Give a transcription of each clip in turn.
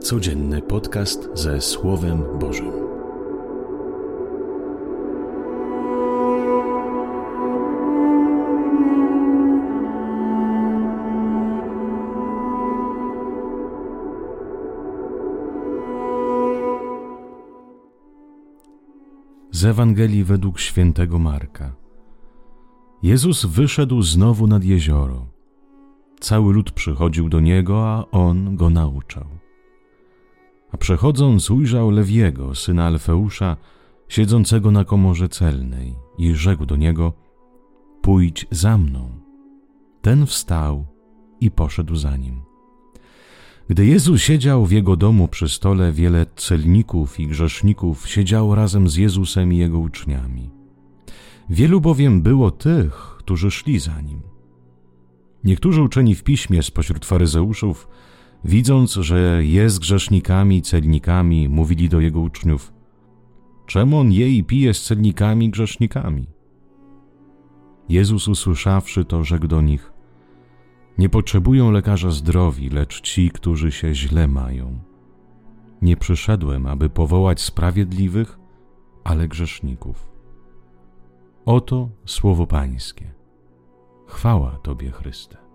Codzienny podcast ze Słowem Bożym. Z Ewangelii według świętego Marka. Jezus wyszedł znowu nad jezioro. Cały lud przychodził do niego, a on go nauczał. A przechodząc ujrzał Lewiego, syna Alfeusza, siedzącego na komorze celnej i rzekł do niego, pójdź za mną. Ten wstał i poszedł za nim. Gdy Jezus siedział w jego domu przy stole, wiele celników i grzeszników siedziało razem z Jezusem i jego uczniami. Wielu bowiem było tych, którzy szli za nim. Niektórzy uczeni w piśmie spośród faryzeuszów Widząc, że jest grzesznikami i celnikami, mówili do jego uczniów: Czemu on je i pije z celnikami i grzesznikami? Jezus usłyszawszy to, rzekł do nich: Nie potrzebują lekarza zdrowi, lecz ci, którzy się źle mają. Nie przyszedłem, aby powołać sprawiedliwych, ale grzeszników. Oto słowo Pańskie. Chwała Tobie, Chryste.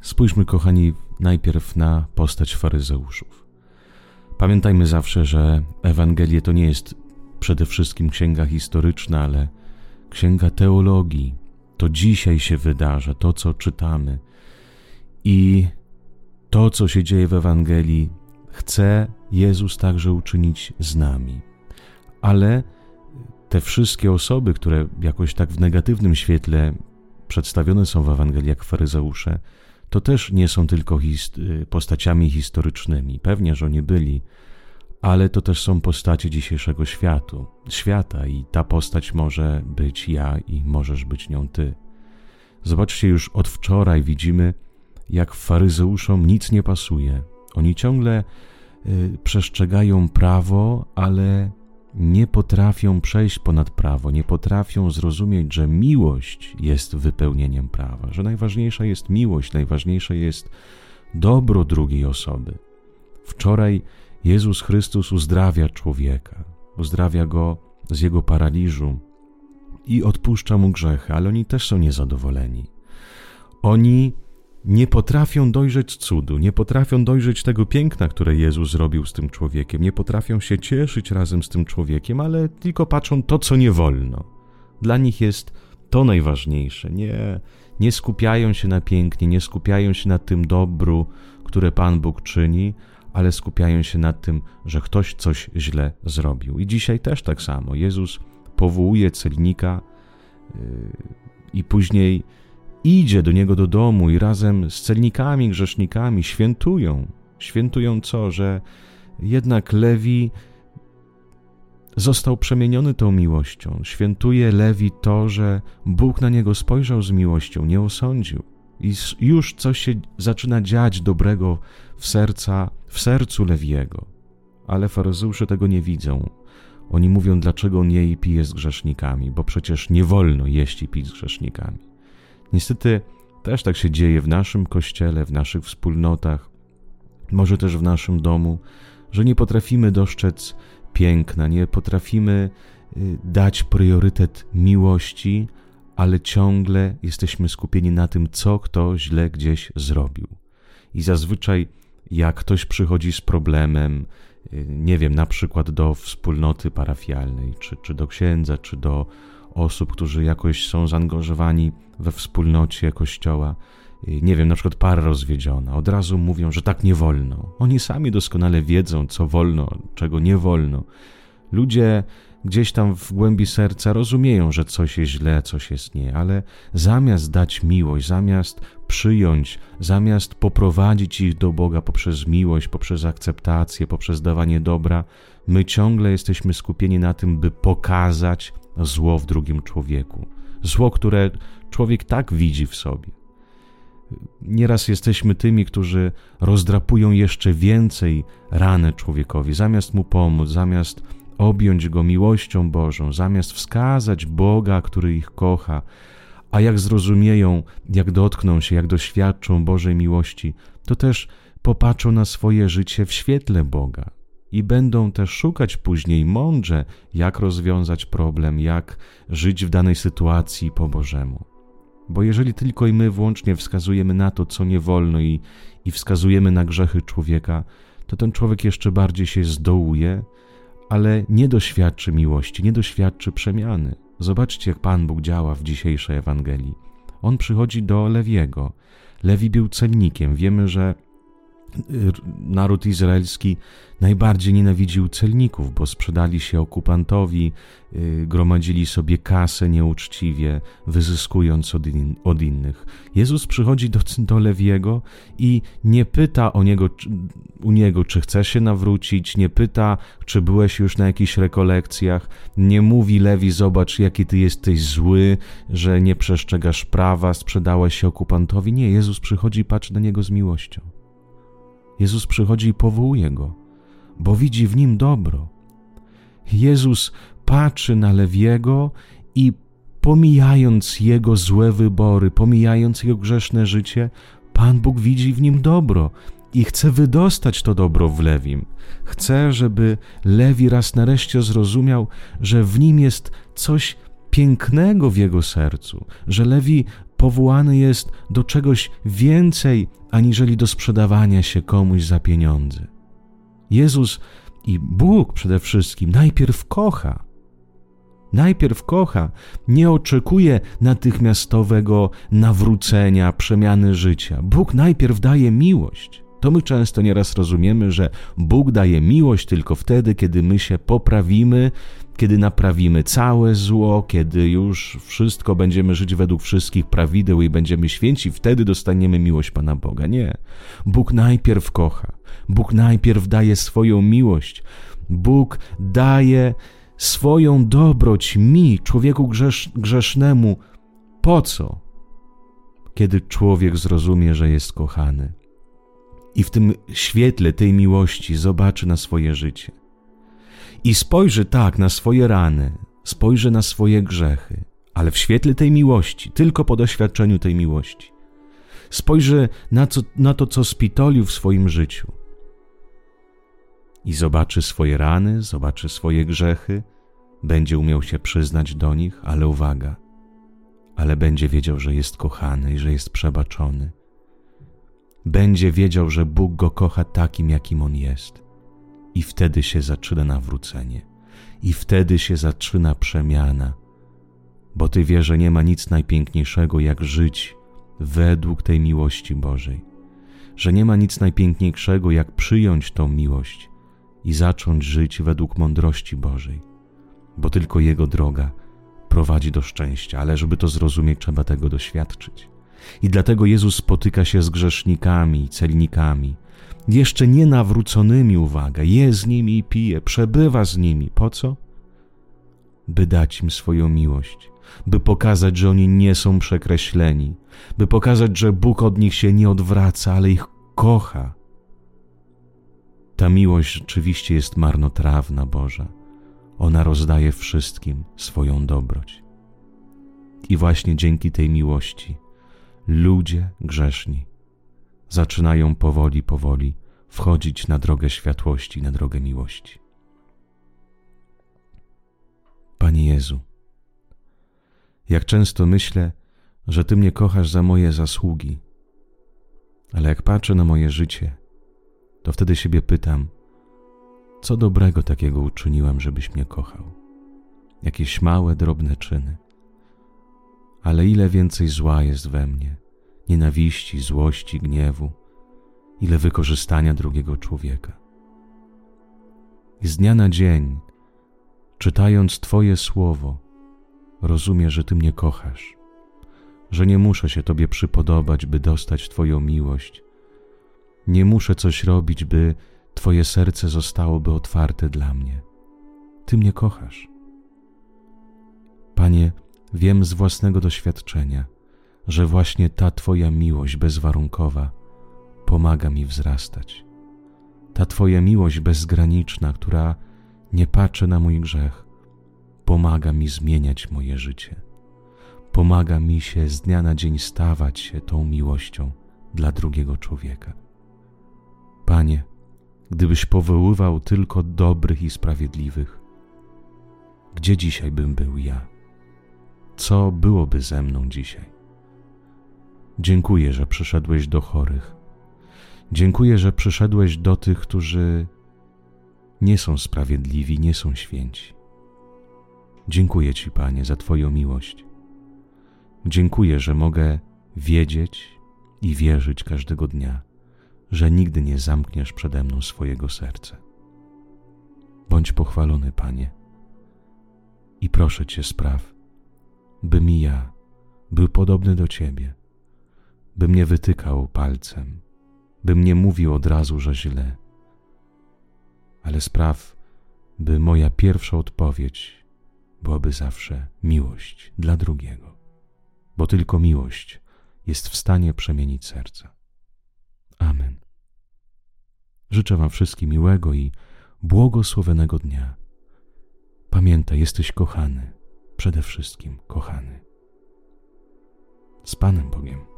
Spójrzmy, kochani, najpierw na postać faryzeuszów. Pamiętajmy zawsze, że Ewangelie to nie jest przede wszystkim księga historyczna, ale księga teologii. To dzisiaj się wydarza, to co czytamy. I to, co się dzieje w Ewangelii, chce Jezus także uczynić z nami. Ale te wszystkie osoby, które jakoś tak w negatywnym świetle przedstawione są w Ewangelii jak faryzeusze, to też nie są tylko hist y, postaciami historycznymi. Pewnie, że oni byli, ale to też są postacie dzisiejszego światu, świata i ta postać może być ja i możesz być nią ty. Zobaczcie, już od wczoraj widzimy, jak faryzeuszom nic nie pasuje. Oni ciągle y, przestrzegają prawo, ale nie potrafią przejść ponad prawo, nie potrafią zrozumieć, że miłość jest wypełnieniem prawa, że najważniejsza jest miłość, najważniejsze jest dobro drugiej osoby. Wczoraj Jezus Chrystus uzdrawia człowieka, uzdrawia go z jego paraliżu i odpuszcza mu grzechy, ale oni też są niezadowoleni. Oni nie potrafią dojrzeć cudu, nie potrafią dojrzeć tego piękna, które Jezus zrobił z tym człowiekiem, nie potrafią się cieszyć razem z tym człowiekiem, ale tylko patrzą to, co nie wolno. Dla nich jest to najważniejsze. Nie, nie skupiają się na pięknie, nie skupiają się na tym dobru, które Pan Bóg czyni, ale skupiają się na tym, że ktoś coś źle zrobił. I dzisiaj też tak samo. Jezus powołuje celnika yy, i później idzie do niego do domu i razem z celnikami, grzesznikami świętują. Świętują co? Że jednak Lewi został przemieniony tą miłością. Świętuje Lewi to, że Bóg na niego spojrzał z miłością, nie osądził. I już coś się zaczyna dziać dobrego w, serca, w sercu Lewiego. Ale faryzeusze tego nie widzą. Oni mówią, dlaczego on je i pije z grzesznikami, bo przecież nie wolno jeść i pić z grzesznikami. Niestety też tak się dzieje w naszym kościele, w naszych wspólnotach, może też w naszym domu, że nie potrafimy dostrzec piękna, nie potrafimy y, dać priorytet miłości, ale ciągle jesteśmy skupieni na tym, co kto źle gdzieś zrobił. I zazwyczaj, jak ktoś przychodzi z problemem, y, nie wiem, na przykład do wspólnoty parafialnej, czy, czy do księdza, czy do osób, którzy jakoś są zaangażowani we wspólnocie kościoła, nie wiem, na przykład para rozwiedziona, od razu mówią, że tak nie wolno. Oni sami doskonale wiedzą, co wolno, czego nie wolno. Ludzie gdzieś tam w głębi serca rozumieją, że coś jest źle, coś jest nie, ale zamiast dać miłość, zamiast przyjąć, zamiast poprowadzić ich do Boga poprzez miłość, poprzez akceptację, poprzez dawanie dobra, my ciągle jesteśmy skupieni na tym, by pokazać zło w drugim człowieku. Zło, które człowiek tak widzi w sobie. Nieraz jesteśmy tymi, którzy rozdrapują jeszcze więcej ranę człowiekowi, zamiast mu pomóc, zamiast objąć go miłością Bożą, zamiast wskazać Boga, który ich kocha, a jak zrozumieją, jak dotkną się, jak doświadczą Bożej miłości, to też popatrzą na swoje życie w świetle Boga i będą też szukać później mądrze, jak rozwiązać problem, jak żyć w danej sytuacji po Bożemu. Bo jeżeli tylko i my włącznie wskazujemy na to, co nie wolno i, i wskazujemy na grzechy człowieka, to ten człowiek jeszcze bardziej się zdołuje, ale nie doświadczy miłości, nie doświadczy przemiany. Zobaczcie, jak Pan Bóg działa w dzisiejszej Ewangelii. On przychodzi do Lewiego. Lewi był celnikiem. Wiemy, że naród izraelski najbardziej nienawidził celników, bo sprzedali się okupantowi, y, gromadzili sobie kasę nieuczciwie, wyzyskując od, in, od innych. Jezus przychodzi do, do Lewiego i nie pyta o niego, u niego, czy chce się nawrócić, nie pyta, czy byłeś już na jakichś rekolekcjach, nie mówi Lewi, zobacz, jaki ty jesteś zły, że nie przestrzegasz prawa, sprzedałeś się okupantowi. Nie, Jezus przychodzi i patrzy na niego z miłością. Jezus przychodzi i powołuje go, bo widzi w nim dobro. Jezus patrzy na Lewiego i pomijając jego złe wybory, pomijając jego grzeszne życie, Pan Bóg widzi w nim dobro i chce wydostać to dobro w Lewim. Chce, żeby Lewi raz nareszcie zrozumiał, że w nim jest coś pięknego w jego sercu, że Lewi powołany jest do czegoś więcej, aniżeli do sprzedawania się komuś za pieniądze. Jezus i Bóg przede wszystkim najpierw kocha. Najpierw kocha, nie oczekuje natychmiastowego nawrócenia, przemiany życia. Bóg najpierw daje miłość. To my często nieraz rozumiemy, że Bóg daje miłość tylko wtedy, kiedy my się poprawimy, kiedy naprawimy całe zło, kiedy już wszystko będziemy żyć według wszystkich prawideł i będziemy święci, wtedy dostaniemy miłość Pana Boga. Nie. Bóg najpierw kocha. Bóg najpierw daje swoją miłość. Bóg daje swoją dobroć mi, człowieku grzesz, grzesznemu. Po co? Kiedy człowiek zrozumie, że jest kochany i w tym świetle tej miłości zobaczy na swoje życie i spojrzy tak na swoje rany, spojrzy na swoje grzechy, ale w świetle tej miłości, tylko po doświadczeniu tej miłości. Spojrzy na, co, na to, co spitolił w swoim życiu i zobaczy swoje rany, zobaczy swoje grzechy, będzie umiał się przyznać do nich, ale uwaga, ale będzie wiedział, że jest kochany i że jest przebaczony. Będzie wiedział, że Bóg go kocha takim, jakim on jest. I wtedy się zaczyna nawrócenie, i wtedy się zaczyna przemiana, bo Ty wiesz, że nie ma nic najpiękniejszego, jak żyć według tej miłości Bożej, że nie ma nic najpiękniejszego, jak przyjąć tą miłość i zacząć żyć według mądrości Bożej, bo tylko Jego droga prowadzi do szczęścia, ale żeby to zrozumieć, trzeba tego doświadczyć. I dlatego Jezus spotyka się z grzesznikami, celnikami, jeszcze nie nawróconymi, uwaga, je z nimi i pije, przebywa z nimi. Po co? By dać im swoją miłość, by pokazać, że oni nie są przekreśleni, by pokazać, że Bóg od nich się nie odwraca, ale ich kocha. Ta miłość rzeczywiście jest marnotrawna, Boża. Ona rozdaje wszystkim swoją dobroć. I właśnie dzięki tej miłości ludzie grzeszni zaczynają powoli, powoli wchodzić na drogę światłości, na drogę miłości. Panie Jezu, jak często myślę, że Ty mnie kochasz za moje zasługi, ale jak patrzę na moje życie, to wtedy siebie pytam, co dobrego takiego uczyniłem, żebyś mnie kochał? Jakieś małe, drobne czyny. Ale ile więcej zła jest we mnie – nienawiści, złości, gniewu, ile wykorzystania drugiego człowieka. I z dnia na dzień, czytając Twoje słowo, rozumiem, że Ty mnie kochasz, że nie muszę się Tobie przypodobać, by dostać Twoją miłość. Nie muszę coś robić, by Twoje serce zostałoby otwarte dla mnie. Ty mnie kochasz. Panie, wiem z własnego doświadczenia – że właśnie ta Twoja miłość bezwarunkowa pomaga mi wzrastać. Ta Twoja miłość bezgraniczna, która nie patrzy na mój grzech, pomaga mi zmieniać moje życie. pomaga mi się z dnia na dzień stawać się tą miłością dla drugiego człowieka. Panie, gdybyś powoływał tylko dobrych i sprawiedliwych, gdzie dzisiaj bym był ja? Co byłoby ze mną dzisiaj? Dziękuję, że przyszedłeś do chorych. Dziękuję, że przyszedłeś do tych, którzy nie są sprawiedliwi, nie są święci. Dziękuję Ci, Panie, za Twoją miłość. Dziękuję, że mogę wiedzieć i wierzyć każdego dnia, że nigdy nie zamkniesz przede mną swojego serca. Bądź pochwalony, Panie, i proszę Cię spraw, bym ja był podobny do Ciebie, bym nie wytykał palcem, bym nie mówił od razu, że źle, ale spraw, by moja pierwsza odpowiedź byłaby zawsze miłość dla drugiego, bo tylko miłość jest w stanie przemienić serce. Amen. Życzę Wam wszystkim miłego i błogosławionego dnia. Pamiętaj, jesteś kochany, przede wszystkim kochany. Z Panem Bogiem.